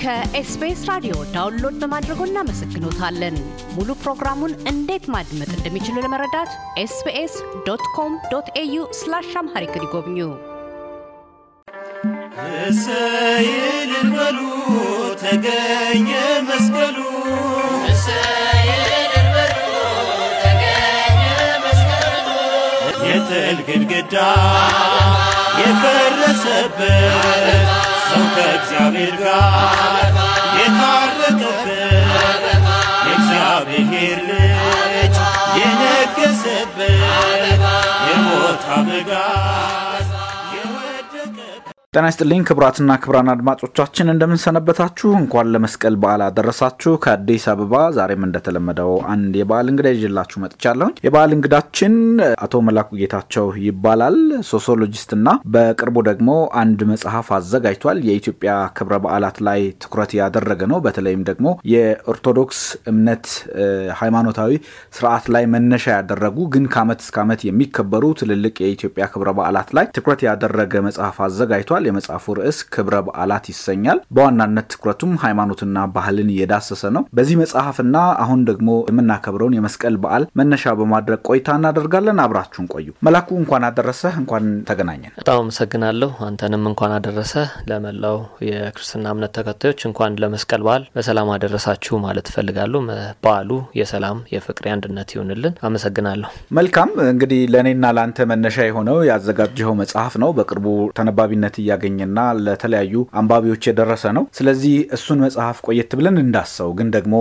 ከ SBS ራዲዮ download በማድረጎ እናመሰግኖታለን። ሙሉ ፕሮግራሙን እንዴት ማድመጥ እንደሚችሉ ለመረዳት SBS dot com dot au slash Amharic ይጎብኙ። እሰይ እልል በሉ ተገኘ መስቀሉ የጥል ግድግዳ የፈረሰበት ሰው ከእግዚአብሔር ጋር የታረቀበት የእግዚአብሔር ልጅ የነገሰበት የሞት የወደቀበት ጤና ይስጥልኝ ክቡራትና ክቡራን አድማጮቻችን እንደምንሰነበታችሁ። እንኳን ለመስቀል በዓል አደረሳችሁ። ከአዲስ አበባ ዛሬም እንደተለመደው አንድ የበዓል እንግዳ ይዤላችሁ መጥቻለሁኝ። የበዓል እንግዳችን አቶ መላኩ ጌታቸው ይባላል። ሶሲዮሎጂስትና በቅርቡ ደግሞ አንድ መጽሐፍ አዘጋጅቷል። የኢትዮጵያ ክብረ በዓላት ላይ ትኩረት ያደረገ ነው። በተለይም ደግሞ የኦርቶዶክስ እምነት ሃይማኖታዊ ስርዓት ላይ መነሻ ያደረጉ ግን ከዓመት እስከ ዓመት የሚከበሩ ትልልቅ የኢትዮጵያ ክብረ በዓላት ላይ ትኩረት ያደረገ መጽሐፍ አዘጋጅቷል። የመጽሐፉ ርዕስ ክብረ በዓላት ይሰኛል። በዋናነት ትኩረቱም ሃይማኖትና ባህልን እየዳሰሰ ነው። በዚህ መጽሐፍና አሁን ደግሞ የምናከብረውን የመስቀል በዓል መነሻ በማድረግ ቆይታ እናደርጋለን። አብራችሁን ቆዩ። መላኩ እንኳን አደረሰህ፣ እንኳን ተገናኘን። በጣም አመሰግናለሁ። አንተንም እንኳን አደረሰ። ለመላው የክርስትና እምነት ተከታዮች እንኳን ለመስቀል በዓል በሰላም አደረሳችሁ ማለት እፈልጋለሁ። በዓሉ የሰላም የፍቅር፣ የአንድነት ይሁንልን። አመሰግናለሁ። መልካም እንግዲህ ለእኔና ለአንተ መነሻ የሆነው ያዘጋጀኸው መጽሐፍ ነው። በቅርቡ ተነባቢነት እያገኘና ለተለያዩ አንባቢዎች የደረሰ ነው። ስለዚህ እሱን መጽሐፍ ቆየት ብለን እንዳሰው ግን ደግሞ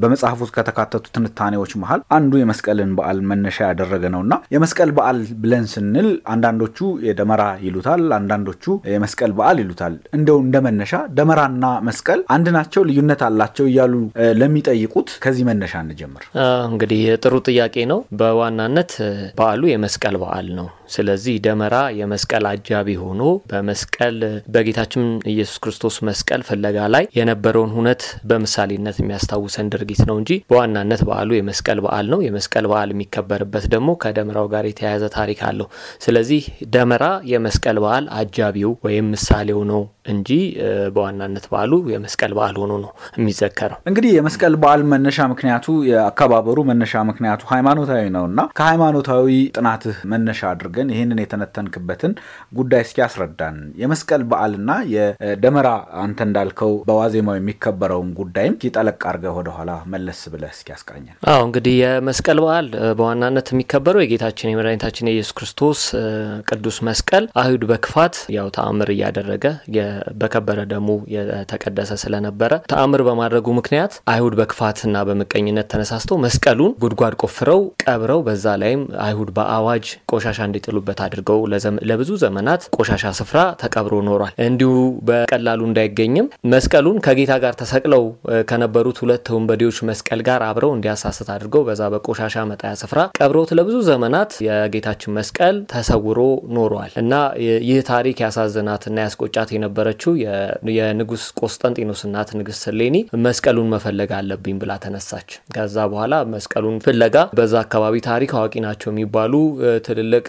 በመጽሐፍ ውስጥ ከተካተቱ ትንታኔዎች መሀል አንዱ የመስቀልን በዓል መነሻ ያደረገ ነው እና የመስቀል በዓል ብለን ስንል አንዳንዶቹ የደመራ ይሉታል፣ አንዳንዶቹ የመስቀል በዓል ይሉታል። እንደው እንደ መነሻ ደመራና መስቀል አንድ ናቸው፣ ልዩነት አላቸው እያሉ ለሚጠይቁት ከዚህ መነሻ እንጀምር። እንግዲህ ጥሩ ጥያቄ ነው። በዋናነት በዓሉ የመስቀል በዓል ነው። ስለዚህ ደመራ የመስቀል አጃቢ ሆኖ በመስቀል በጌታችን ኢየሱስ ክርስቶስ መስቀል ፍለጋ ላይ የነበረውን ሁነት በምሳሌነት የሚያስታውሰን ድርጊት ነው እንጂ በዋናነት በዓሉ የመስቀል በዓል ነው። የመስቀል በዓል የሚከበርበት ደግሞ ከደመራው ጋር የተያያዘ ታሪክ አለው። ስለዚህ ደመራ የመስቀል በዓል አጃቢው ወይም ምሳሌው ነው እንጂ በዋናነት በዓሉ የመስቀል በዓል ሆኖ ነው የሚዘከረው። እንግዲህ የመስቀል በዓል መነሻ ምክንያቱ የአከባበሩ መነሻ ምክንያቱ ሃይማኖታዊ ነው እና ከሃይማኖታዊ ጥናትህ መነሻ አድርገን ይህንን የተነተንክበትን ጉዳይ እስኪ ያስረዳን። የመስቀል በዓልና የደመራ አንተ እንዳልከው በዋዜማው የሚከበረውን ጉዳይም ጠለቅ አድርገህ ወደኋላ መለስ ብለህ እስኪ ያስቃኘን። አዎ እንግዲህ የመስቀል በዓል በዋናነት የሚከበረው የጌታችን የመድኃኒታችን የኢየሱስ ክርስቶስ ቅዱስ መስቀል አይሁድ በክፋት ያው ተአምር እያደረገ በከበረ ደሙ የተቀደሰ ስለነበረ ተአምር በማድረጉ ምክንያት አይሁድ በክፋትና በምቀኝነት ተነሳስተው መስቀሉን ጉድጓድ ቆፍረው ቀብረው በዛ ላይም አይሁድ በአዋጅ ቆሻሻ እንዲጥሉበት አድርገው ለብዙ ዘመናት ቆሻሻ ስፍራ ተቀብሮ ኖሯል። እንዲሁ በቀላሉ እንዳይገኝም መስቀሉን ከጌታ ጋር ተሰቅለው ከነበሩት ሁለት ወንበዴዎች መስቀል ጋር አብረው እንዲያሳስት አድርገው በዛ በቆሻሻ መጣያ ስፍራ ቀብረውት ለብዙ ዘመናት የጌታችን መስቀል ተሰውሮ ኖሯል እና ይህ ታሪክ ያሳዘናትና ያስቆጫት የነበረችው የንጉስ ቆስጠንጢኖስ እናት ንግስት ሌኒ መስቀሉን መፈለግ አለብኝ ብላ ተነሳች። ከዛ በኋላ መስቀሉን ፍለጋ በዛ አካባቢ ታሪክ አዋቂ ናቸው የሚባሉ ትልልቅ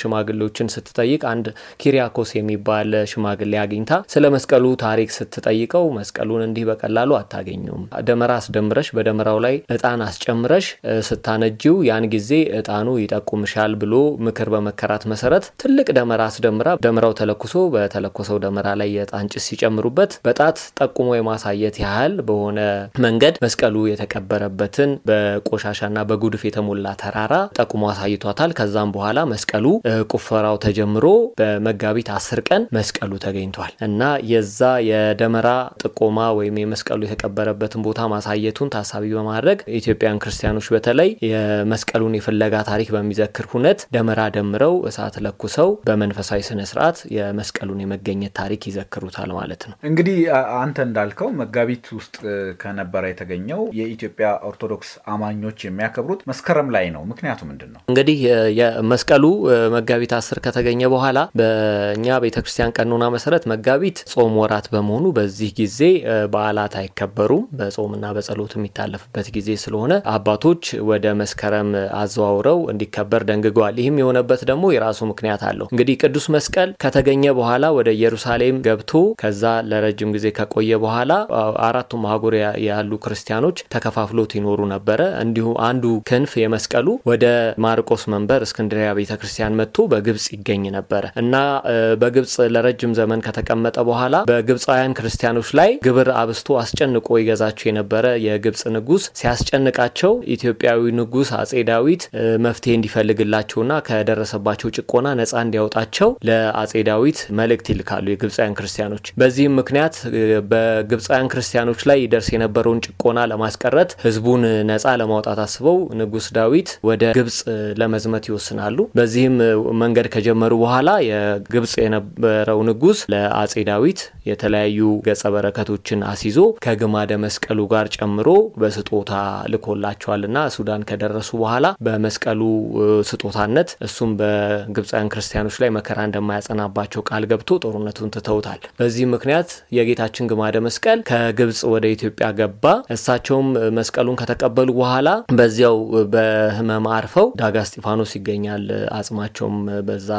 ሽማግሌዎችን ስትጠይቅ አንድ ኪሪያኮስ የሚባል ሽማግሌ አግኝታ ስለ መስቀሉ ታሪክ ስትጠይቀው መስቀሉን እንዲህ በቀላሉ አታገኙም፣ ደመራ አስደምረሽ በደመራው ላይ እጣን አስጨምረሽ ስታነጂው ያን ጊዜ እጣኑ ይጠቁምሻል ብሎ ምክር በመከራት መሰረት ትልቅ ደመራ አስደምራ ደመራው ተለኩሶ በተለኮሰው ደመራ ላይ የእጣን ጭስ ሲጨምሩበት በጣት ጠቁሞ የማሳየት ያህል በሆነ መንገድ መስቀሉ የተቀበረበትን በቆሻሻና በጉድፍ የተሞላ ተራራ ጠቁሞ አሳይቷታል። ከዛም በኋላ መስቀሉ ቁፈራው ተጀምሮ በመጋቢት አስር ቀን መስቀሉ ተገኝቷል እና የዛ የደመራ ጥቆማ ወይም የመስቀሉ የተቀበረበትን ቦታ ማሳየቱን ታሳቢ በማድረግ ኢትዮጵያን ክርስቲያኖች በተለይ የመስቀሉን የፍለጋ ታሪክ በሚዘክር ሁነት ደመራ ደምረው እሳት ለኩሰው በመንፈሳዊ ስነ ስርዓት የመስቀሉን የመገኘት ታሪክ ይዘክሩታል ማለት ነው። እንግዲህ አንተ እንዳልከው መጋቢት ውስጥ ከነበረ የተገኘው የኢትዮጵያ ኦርቶዶክስ አማኞች የሚያከብሩት መስከረም ላይ ነው። ምክንያቱ ምንድን ነው? እንግዲህ እ፣ መጋቢት አስር ከተገኘ በኋላ በእኛ ቤተ ቤተ ክርስቲያን ቀኖና መሰረት መጋቢት ጾም ወራት በመሆኑ በዚህ ጊዜ በዓላት አይከበሩም። በጾምና በጸሎት የሚታለፍበት ጊዜ ስለሆነ አባቶች ወደ መስከረም አዘዋውረው እንዲከበር ደንግገዋል። ይህም የሆነበት ደግሞ የራሱ ምክንያት አለው። እንግዲህ ቅዱስ መስቀል ከተገኘ በኋላ ወደ ኢየሩሳሌም ገብቶ ከዛ ለረጅም ጊዜ ከቆየ በኋላ አራቱም አህጉር ያሉ ክርስቲያኖች ተከፋፍሎት ይኖሩ ነበረ። እንዲሁ አንዱ ክንፍ የመስቀሉ ወደ ማርቆስ መንበር እስክንድሪያ ቤተ ክርስቲያን መጥቶ በግብጽ ይገኝ ነበረ እና በግብጽ ለረጅም ዘመን ከተቀመጠ በኋላ በግብፃውያን ክርስቲያኖች ላይ ግብር አብስቶ አስጨንቆ ይገዛቸው የነበረ የግብጽ ንጉስ ሲያስጨንቃቸው ኢትዮጵያዊ ንጉስ አጼ ዳዊት መፍትሄ እንዲፈልግላቸውና ከደረሰባቸው ጭቆና ነጻ እንዲያወጣቸው ለአጼ ዳዊት መልእክት ይልካሉ የግብፃውያን ክርስቲያኖች። በዚህም ምክንያት በግብፃውያን ክርስቲያኖች ላይ ይደርስ የነበረውን ጭቆና ለማስቀረት ህዝቡን ነጻ ለማውጣት አስበው ንጉስ ዳዊት ወደ ግብጽ ለመዝመት ይወስናሉ። በዚህም መንገድ ከጀመሩ በኋላ የግብጽ የነበረው ንጉስ ለአጼ ዳዊት የተለያዩ ገጸ በረከቶችን አስይዞ ከግማደ መስቀሉ ጋር ጨምሮ በስጦታ ልኮላቸዋልና ሱዳን ከደረሱ በኋላ በመስቀሉ ስጦታነት እሱም በግብፃውያን ክርስቲያኖች ላይ መከራ እንደማያጸናባቸው ቃል ገብቶ ጦርነቱን ትተውታል። በዚህ ምክንያት የጌታችን ግማደ መስቀል ከግብጽ ወደ ኢትዮጵያ ገባ። እሳቸውም መስቀሉን ከተቀበሉ በኋላ በዚያው በህመም አርፈው ዳጋ እስጢፋኖስ ይገኛል። አጽማቸውም በዛ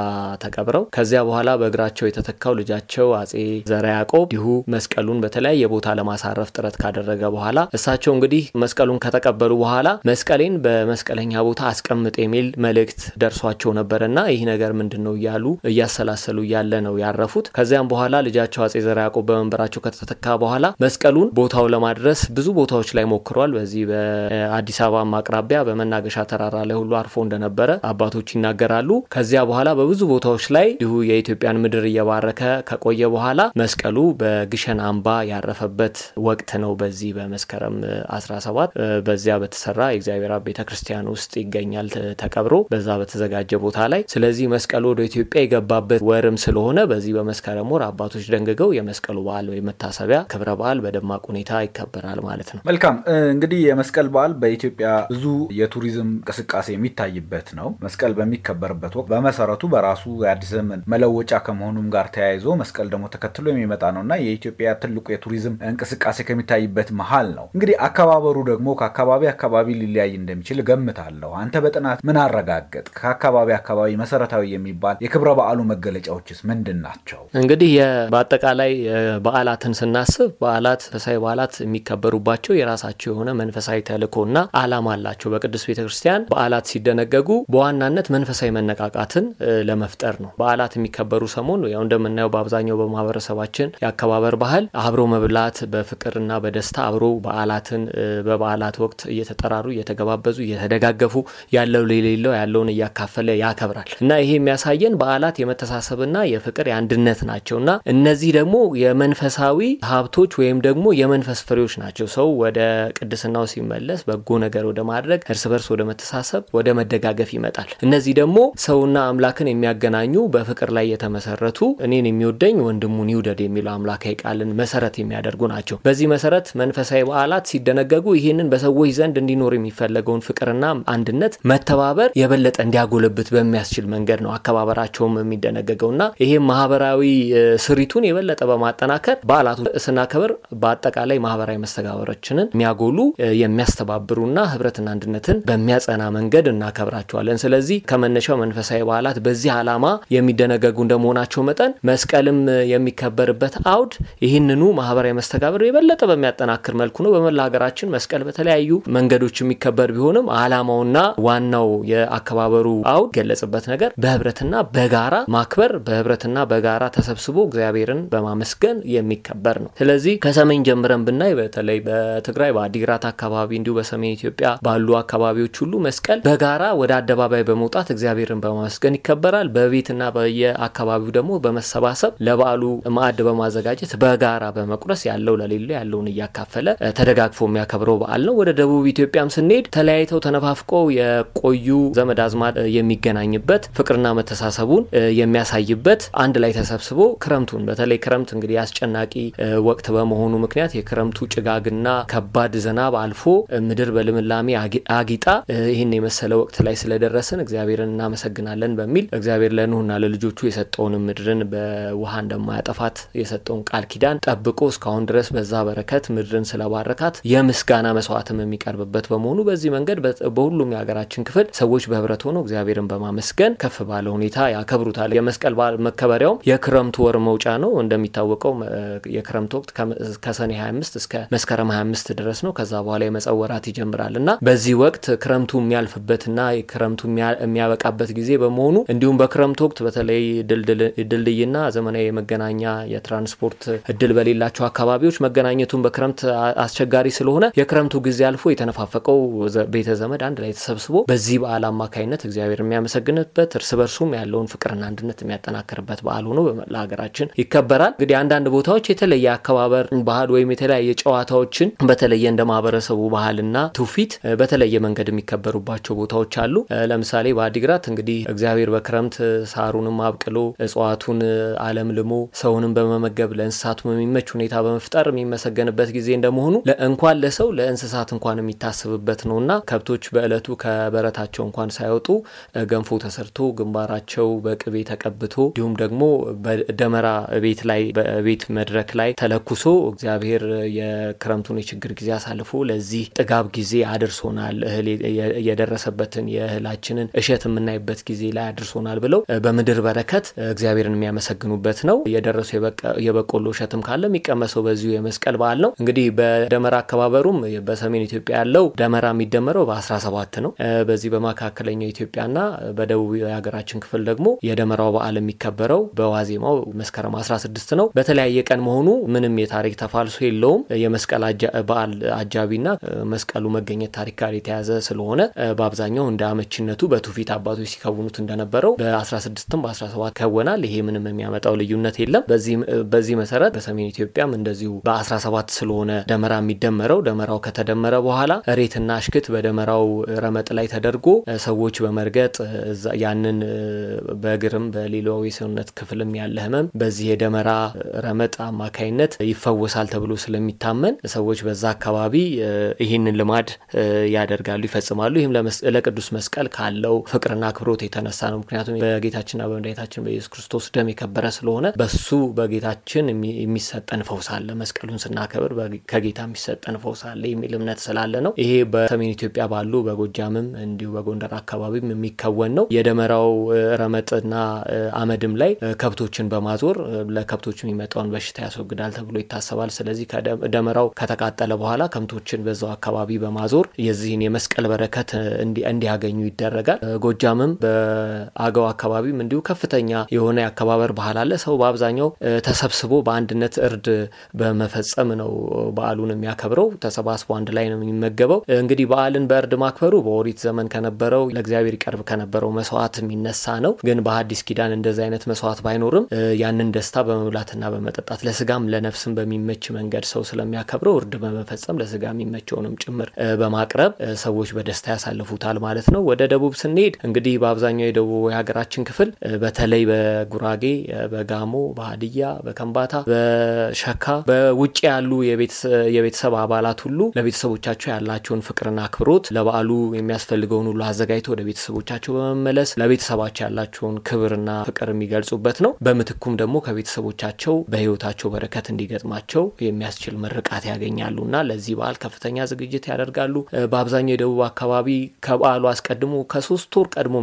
ተቀብረው ከዚያ በኋላ በእግራቸው የተተካው ልጃቸው አጼ ዘርዓ ያዕቆብ እንዲሁ መስቀሉን በተለያየ ቦታ ለማሳረፍ ጥረት ካደረገ በኋላ እሳቸው እንግዲህ መስቀሉን ከተቀበሉ በኋላ መስቀሌን በመስቀለኛ ቦታ አስቀምጥ የሚል መልእክት ደርሷቸው ነበረና ይህ ነገር ምንድን ነው እያሉ እያሰላሰሉ እያለ ነው ያረፉት። ከዚያም በኋላ ልጃቸው አጼ ዘርዓ ያዕቆብ በመንበራቸው ከተተካ በኋላ መስቀሉን ቦታው ለማድረስ ብዙ ቦታዎች ላይ ሞክሯል። በዚህ በአዲስ አበባ አቅራቢያ በመናገሻ ተራራ ላይ ሁሉ አርፎ እንደነበረ አባቶች ይናገራሉ። ከዚያ በኋላ በብዙ ቦታዎች ላይ እንዲሁ የኢትዮጵያን ምድር እየባረከ ከቆየ በኋላ መስቀሉ በግሸን አምባ ያረፈበት ወቅት ነው። በዚህ በመስከረም 17 በዚያ በተሰራ የእግዚአብሔር አብ ቤተ ክርስቲያን ውስጥ ይገኛል ተቀብሮ በዛ በተዘጋጀ ቦታ ላይ። ስለዚህ መስቀሉ ወደ ኢትዮጵያ የገባበት ወርም ስለሆነ በዚህ በመስከረም ወር አባቶች ደንግገው የመስቀሉ በዓል ወይም መታሰቢያ ክብረ በዓል በደማቅ ሁኔታ ይከበራል ማለት ነው። መልካም እንግዲህ የመስቀል በዓል በኢትዮጵያ ብዙ የቱሪዝም እንቅስቃሴ የሚታይበት ነው። መስቀል በሚከበርበት ወቅት በመሰረቱ በራሱ የአዲስ ዘመን መለወጫ ከመሆኑም ጋር ተያይዞ መስቀል ደግሞ ተከትሎ የሚመጣ ነው እና የኢትዮጵያ ትልቁ የቱሪዝም እንቅስቃሴ ከሚታይበት መሀል ነው። እንግዲህ አከባበሩ ደግሞ ከአካባቢ አካባቢ ሊለያይ እንደሚችል እገምታለሁ። አንተ በጥናት ምን አረጋገጥ? ከአካባቢ አካባቢ መሰረታዊ የሚባል የክብረ በዓሉ መገለጫዎችስ ምንድን ናቸው? እንግዲህ በአጠቃላይ በዓላትን ስናስብ በዓላት መንፈሳዊ በዓላት የሚከበሩባቸው የራሳቸው የሆነ መንፈሳዊ ተልእኮና ዓላማ አላቸው። በቅዱስ ቤተ ክርስቲያን በዓላት ሲደነገጉ በዋናነት መንፈሳዊ መነቃቃትን ለመፍጠር ነው። በዓላት የሚከበሩ ሰሞን ያው እንደምናየው በአብዛኛው በማህበረሰባችን የአከባበር ባህል አብሮ መብላት በፍቅርና በደስታ አብሮ በዓላትን በበዓላት ወቅት እየተጠራሩ እየተገባበዙ እየተደጋገፉ ያለው የሌለው ያለውን እያካፈለ ያከብራል እና ይሄ የሚያሳየን በዓላት የመተሳሰብና የፍቅር የአንድነት ናቸው እና እነዚህ ደግሞ የመንፈሳዊ ሀብቶች ወይም ደግሞ የመንፈስ ፍሬዎች ናቸው። ሰው ወደ ቅድስናው ሲመለስ በጎ ነገር ወደ ማድረግ እርስ በርስ ወደ መተሳሰብ ወደ መደጋገፍ ይመጣል። እነዚህ ደግሞ ሰውና አምላክን የሚያገናኙ በፍቅር ላይ የተመሰረቱ እኔን የሚወደኝ ወንድሙን ይውደድ የሚለው አምላካዊ ቃልን መሰረት የሚያደርጉ ናቸው። በዚህ መሰረት መንፈሳዊ በዓላት ሲደነገጉ ይህንን በሰዎች ዘንድ እንዲኖር የሚፈለገውን ፍቅርና አንድነት፣ መተባበር የበለጠ እንዲያጎለብት በሚያስችል መንገድ ነው አከባበራቸውም የሚደነገገውና ይህም ማህበራዊ ስሪቱን የበለጠ በማጠናከር በዓላቱ ስናከብር በአጠቃላይ ማህበራዊ መስተጋበሮችንን የሚያጎሉ የሚያስተባብሩና ህብረትና አንድነትን በሚያጸና መንገድ እናከብራቸዋለን። ስለዚህ ከመነሻው መንፈሳዊ በዓላት በዚህ ዓላማ የሚደነገጉ እንደመሆናቸው መጠን መስቀልም የሚከበርበት አውድ ይህንኑ ማህበራዊ መስተጋብር የበለጠ በሚያጠናክር መልኩ ነው። በመላ ሀገራችን መስቀል በተለያዩ መንገዶች የሚከበር ቢሆንም ዓላማውና ዋናው የአከባበሩ አውድ ገለጽበት ነገር በህብረትና በጋራ ማክበር በህብረትና በጋራ ተሰብስቦ እግዚአብሔርን በማመስገን የሚከበር ነው። ስለዚህ ከሰሜን ጀምረን ብናይ በተለይ በትግራይ በአዲግራት አካባቢ እንዲሁ በሰሜን ኢትዮጵያ ባሉ አካባቢዎች ሁሉ መስቀል በጋራ ወደ አደባባይ በመውጣት እግዚአብሔርን በማመስገን ይከበራል። በቤትና በየአካባቢው ደግሞ በመሰባሰብ ለበዓሉ ማዕድ በማዘጋጀት በጋራ በመቁረስ ያለው ለሌለው ያለውን እያካፈለ ተደጋግፎ የሚያከብረው በዓል ነው። ወደ ደቡብ ኢትዮጵያም ስንሄድ ተለያይተው ተነፋፍቀው የቆዩ ዘመድ አዝማድ የሚገናኝበት ፍቅርና መተሳሰቡን የሚያሳይበት አንድ ላይ ተሰብስቦ ክረምቱን በተለይ ክረምት እንግዲህ አስጨናቂ ወቅት በመሆኑ ምክንያት የክረምቱ ጭጋግና ከባድ ዝናብ አልፎ ምድር በልምላሜ አጊጣ ይህን የመሰለ ወቅት ላይ ስለደረስን እግዚአብሔርን እናመሰግናለን በሚል እግዚአብሔር ለኖህና ለልጆቹ የሰጠውን ምድርን በውሃ እንደማያጠፋት የሰጠውን ቃል ኪዳን ጠብቆ እስካሁን ድረስ በዛ በረከት ምድርን ስለባረካት የምስጋና መስዋዕትም የሚቀርብበት በመሆኑ በዚህ መንገድ በሁሉም የሀገራችን ክፍል ሰዎች በህብረት ሆነው እግዚአብሔርን በማመስገን ከፍ ባለ ሁኔታ ያከብሩታል። የመስቀል በዓል መከበሪያውም የክረምቱ ወር መውጫ ነው። እንደሚታወቀው የክረምት ወቅት ከሰኔ 25 እስከ መስከረም 25 ድረስ ነው። ከዛ በኋላ የመጸው ወራት ይጀምራል እና በዚህ ወቅት ክረምቱ የሚያልፍበትና ክረምቱ የሚያበቃበት ጊዜ በመሆኑ እንዲሁም በክረምት ወቅት በተለይ ድልድይና ዘመናዊ የመገናኛ የትራንስፖርት እድል በሌላቸው አካባቢዎች መገናኘቱን በክረምት አስቸጋሪ ስለሆነ የክረምቱ ጊዜ አልፎ የተነፋፈቀው ቤተ ዘመድ አንድ ላይ ተሰብስቦ በዚህ በዓል አማካኝነት እግዚአብሔር የሚያመሰግንበት እርስ በርሱም ያለውን ፍቅርና አንድነት የሚያጠናክርበት በዓል ሆኖ ለሀገራችን ይከበራል። እንግዲህ አንዳንድ ቦታዎች የተለየ አከባበር ባህል ወይም የተለያየ ጨዋታዎችን በተለየ እንደ ማህበረሰቡ ባህልና ትውፊት በተለየ መንገድ የሚከበሩባቸው ቦታዎች አሉ። ለምሳሌ በአዲግራት እንግዲህ እግዚአብሔር በክረምት ሳሩንም አብቅሎ እጽዋቱን አለምልሞ ሰውንም በመመገብ ለእንስሳቱ የሚመች ሁኔታ በመፍጠር የሚመሰገንበት ጊዜ እንደመሆኑ እንኳን ለሰው ለእንስሳት እንኳን የሚታስብበት ነውና ከብቶች በእለቱ ከበረታቸው እንኳን ሳይወጡ ገንፎ ተሰርቶ ግንባራቸው በቅቤ ተቀብቶ እንዲሁም ደግሞ በደመራ ቤት ላይ በቤት መድረክ ላይ ተለኩሶ እግዚአብሔር የክረምቱን የችግር ጊዜ አሳልፎ ለዚህ ጥጋብ ጊዜ አድርሶናል፣ እህል የደረሰበትን የእህላችንን እሸት የምናይበት ጊዜ ላይ አድርሶናል ብለው በምድር በረከት እግዚአብሔርን የሚያመሰግኑበት ነው። የደረሱ የበቆሎ እሸትም ካለ የሚቀመሰው በዚሁ የመስቀል በዓል ነው። እንግዲህ በደመራ አከባበሩም በሰሜን ኢትዮጵያ ያለው ደመራ የሚደመረው በ17 ነው። በዚህ በመካከለኛው ኢትዮጵያና በደቡብ የሀገራችን ክፍል ደግሞ የደመራው በዓል የሚከበረው በዋዜማው መስከረም 16 ነው። በተለያየ ቀን መሆኑ ምንም የታሪክ ተፋልሶ የለውም። የመስቀል በዓል አጃቢና መስቀሉ መገኘት ታሪክ ጋር የተያዘ ስለሆነ በአብዛኛው እንደ አመችነቱ በትውፊት አባቶች ሲከውኑት እንደነበረው በ16ም በ17 ከወናል። ይሄ ምንም የሚያመጣው ልዩነት የለም። በዚህ መሰረት በሰሜን ኢትዮጵያም እንደዚሁ በ17 ስለሆነ ደመራ የሚደመረው ደመራው ከተደመረ በኋላ እሬትና አሽክት በደመራው ረመጥ ላይ ተደርጎ ሰዎች በመርገጥ ያንን በእግርም በሌላው የሰውነት ክፍልም ያለ ህመም በዚህ የደመራ ረመጥ አማካይነት ይፈወሳል ተብሎ ስለሚታመን ሰዎች በዛ አካባቢ ይህንን ልማድ ያደርጋሉ፣ ይፈጽማሉ። ይህም ለቅዱስ መስቀል ካለው ፍቅርና አክብሮት የተነሳ ነው። ምክንያቱም በጌታችንና በመድኃኒታችን በኢየሱስ ክርስቶስ ደም የከበረ ስለሆነ በሱ በጌታችን የሚሰጠን ፈውስ አለ። መስቀሉን ስናከብር ከጌታ የሚሰጠን ፈውስ አለ የሚል እምነት ስላለ ነው። ይሄ በሰሜን ኢትዮጵያ ባሉ በጎጃምም እንዲሁ በጎንደር አካባቢም የሚከወን ነው። የደመራው ረመጥና አመድም ላይ ከብቶችን በማዞር ለከብቶች የሚመጣውን በሽታ ያስወግዳል ተብሎ ይታሰባል። ስለዚህ ደመራው ከተቃጠለ በኋላ ከብቶችን በዛው አካባቢ በማዞር የዚህን የመስቀል በረከት እንዲያገኙ ይደረጋል። ጎጃምም በአገው አካባቢም እንዲሁ ከፍተኛ የሆነ የአከባበር ባህል አለ። ሰው በአብዛኛው ተሰብስቦ በአንድነት እርድ በመፈጸም ነው በዓሉን የሚያከብረው። ተሰባስቦ አንድ ላይ ነው የሚመገበው። እንግዲህ በዓልን በእርድ ማክበሩ በኦሪት ዘመን ከነበረው ለእግዚአብሔር ይቀርብ ከነበረው መስዋዕት የሚነሳ ነው። ግን በሐዲስ ኪዳን እንደዚህ አይነት መስዋዕት ባይኖርም ያንን ደስታ በመብላትና በመጠጣት ለስጋም ለነፍስም በሚመች መንገድ ሰው ስለሚያከብረው እርድ በመፈጸም ለስጋ የሚመቸውንም ጭምር በማቅረብ ሰዎች በደስታ ያሳልፉታል ማለት ነው። ወደ ደቡብ ስንሄድ እንግዲህ በአብዛኛው የደቡብ የሀገራችን ክፍል በተለይ በጉራጌ፣ በጋሞ፣ በሀዲያ፣ በከምባታ፣ በሸካ በውጭ ያሉ የቤተሰብ አባላት ሁሉ ለቤተሰቦቻቸው ያላቸውን ፍቅርና አክብሮት ለበዓሉ የሚያስፈልገውን ሁሉ አዘጋጅቶ ወደ ቤተሰቦቻቸው በመመለስ ለቤተሰባቸው ያላቸውን ክብርና ፍቅር የሚገልጹበት ነው። በምትኩም ደግሞ ከቤተሰቦቻቸው በሕይወታቸው በረከት እንዲገጥማቸው የሚያስችል ምርቃት ያገኛሉ እና ለዚህ በዓል ከፍተኛ ዝግጅት ያደርጋሉ። በአብዛኛው የደቡብ አካባቢ ከበዓሉ አስቀድሞ ከሶስት ወር ቀድሞ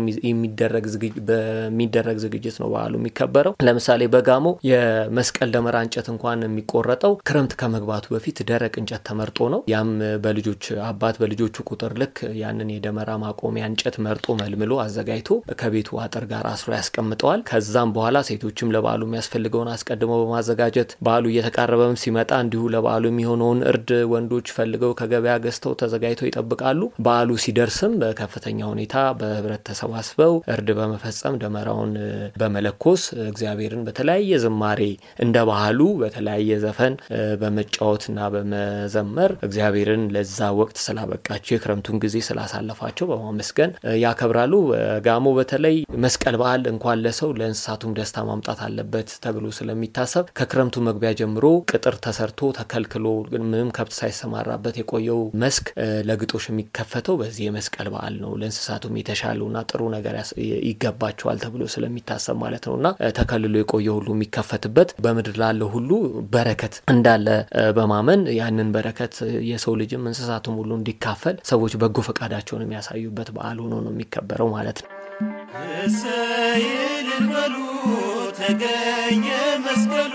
በሚደረግ ዝግጅት ነው በዓሉ የሚከበረው። ለምሳሌ በጋሞ የመስቀል ደመራ እንጨት እንኳን የሚቆረጠው ክረምት ከመግባቱ በፊት ደረቅ እንጨት ተመርጦ ነው። ያም በልጆች አባት በልጆቹ ቁጥር ልክ ያንን የደመራ ማቆሚያ እንጨት መርጦ መልምሎ አዘጋጅቶ ከቤቱ አጥር ጋር አስሮ ያስቀምጠዋል። ከዛም በኋላ ሴቶችም ለበዓሉ የሚያስፈልገውን አስቀድመው በማዘጋጀት በዓሉ እየተቃረበም ሲመጣ እንዲሁ ለበዓሉ የሚሆነውን እርድ ወንዶች ፈልገው ከገበያ ገዝተው ተዘጋጅተው ይጠብቃሉ። በዓሉ ሲደርስም በከፍተኛ ሁኔታ በህብረት ተሰባስበው እርድ በመፈጸም ደመራውን በመለኮስ እግዚአብሔርን በተለያየ ዝማሬ እንደ ባህሉ በተለያየ ዘፈን በመጫወትና በመዘመር እግዚአብሔርን ለዛ ወቅት ስላበቃቸው የክረምቱን ጊዜ ስላሳለፋቸው በማመስገን ያከብራሉ። ጋሞ በተለይ መስቀል በዓል እንኳን ለሰው ለእንስሳቱም ደስታ ማምጣት አለበት ተብሎ ስለሚታሰብ ከክረምቱ መግቢያ ጀምሮ ቅጥር ተሰርቶ ተከልክሎ ምንም ከብት ሳይሰማራበት የቆየው መስክ ለግጦሽ የሚከፈተው በዚህ የመስቀል በዓል ነው። ለእንስሳቱም የተሻለውና ጥሩ ነገር ይገባቸዋል ተብሎ ስለሚታሰብ ማለት ነው እና ተከልሎ የቆየ ሁሉ የሚከፈትበት በምድር ላለው ሁሉ በረከት እንዳለ በማመን ያንን በረከት የሰው ልጅም እንስሳትም ሁሉ እንዲካፈል ሰዎች በጎ ፈቃዳቸውን የሚያሳዩበት በዓል ሆኖ ነው የሚከበረው ማለት ነው። እሰይ እልል በሉ ተገኘ መስቀሉ